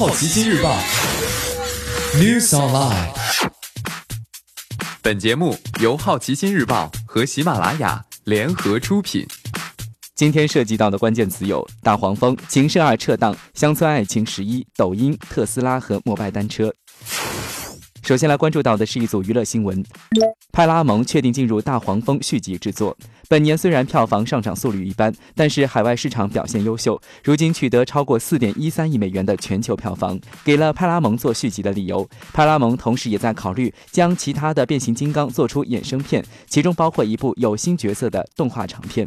好奇心日报 News Online。本节目由好奇心日报和喜马拉雅联合出品。今天涉及到的关键词有：大黄蜂、情圣二撤档、乡村爱情十一、抖音、特斯拉和摩拜单车。首先来关注到的是一组娱乐新闻：派拉蒙确定进入大黄蜂续集制作。本年虽然票房上涨速率一般，但是海外市场表现优秀，如今取得超过四点一三亿美元的全球票房，给了派拉蒙做续集的理由。派拉蒙同时也在考虑将其他的变形金刚做出衍生片，其中包括一部有新角色的动画长片。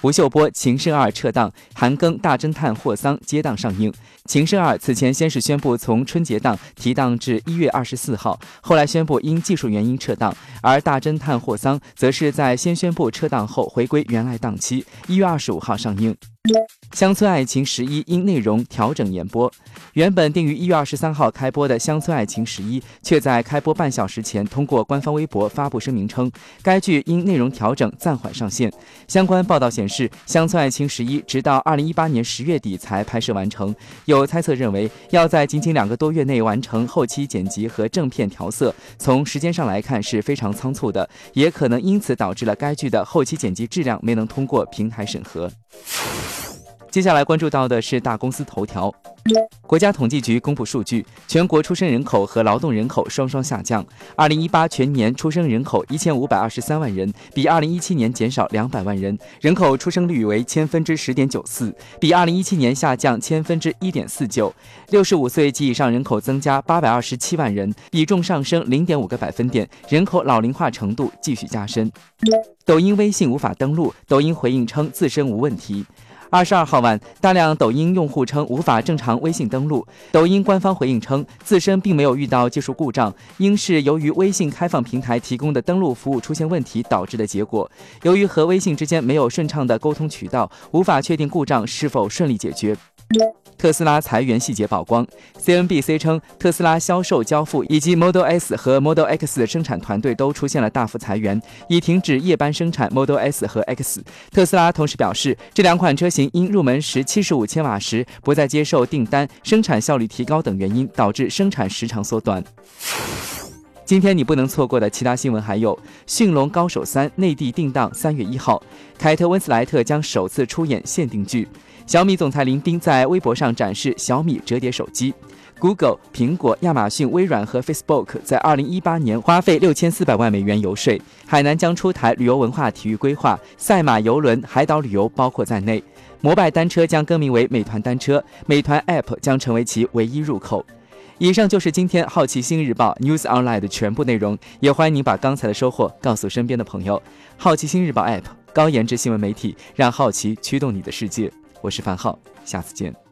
吴秀波《情圣二》撤档，韩庚《大侦探霍桑》接档上映。《情圣二》此前先是宣布从春节档提档至一月二十四号，后来宣布因技术原因撤档；而《大侦探霍桑》则是在先宣布撤档档后回归原来档期，一月二十五号上映。《乡村爱情十一》因内容调整延播，原本定于一月二十三号开播的《乡村爱情十一》，却在开播半小时前通过官方微博发布声明称，该剧因内容调整暂缓上线。相关报道显示，《乡村爱情十一》直到二零一八年十月底才拍摄完成。有猜测认为，要在仅仅两个多月内完成后期剪辑和正片调色，从时间上来看是非常仓促的，也可能因此导致了该剧的后期剪辑质量没能通过平台审核。接下来关注到的是大公司头条。国家统计局公布数据，全国出生人口和劳动人口双双下降。二零一八全年出生人口一千五百二十三万人，比二零一七年减少两百万人，人口出生率为千分之十点九四，比二零一七年下降千分之一点四九。六十五岁及以上人口增加八百二十七万人，比重上升零点五个百分点，人口老龄化程度继续加深。抖音微信无法登录，抖音回应称自身无问题。二十二号晚，大量抖音用户称无法正常微信登录。抖音官方回应称，自身并没有遇到技术故障，应是由于微信开放平台提供的登录服务出现问题导致的结果。由于和微信之间没有顺畅的沟通渠道，无法确定故障是否顺利解决。特斯拉裁员细节曝光，CNBC 称，特斯拉销售交付以及 Model S 和 Model X 的生产团队都出现了大幅裁员，已停止夜班生产 Model S 和 X。特斯拉同时表示，这两款车型因入门时七十五千瓦时不再接受订单、生产效率提高等原因，导致生产时长缩短。今天你不能错过的其他新闻还有：《驯龙高手三》内地定档三月一号，凯特温斯莱特将首次出演限定剧。小米总裁林斌在微博上展示小米折叠手机。Google、苹果、亚马逊、微软和 Facebook 在2018年花费6400万美元游说海南将出台旅游文化体育规划，赛马、游轮、海岛旅游包括在内。摩拜单车将更名为美团单车，美团 App 将成为其唯一入口。以上就是今天好奇心日报 News Online 的全部内容，也欢迎您把刚才的收获告诉身边的朋友。好奇心日报 App 高颜值新闻媒体，让好奇驱动你的世界。我是樊浩，下次见。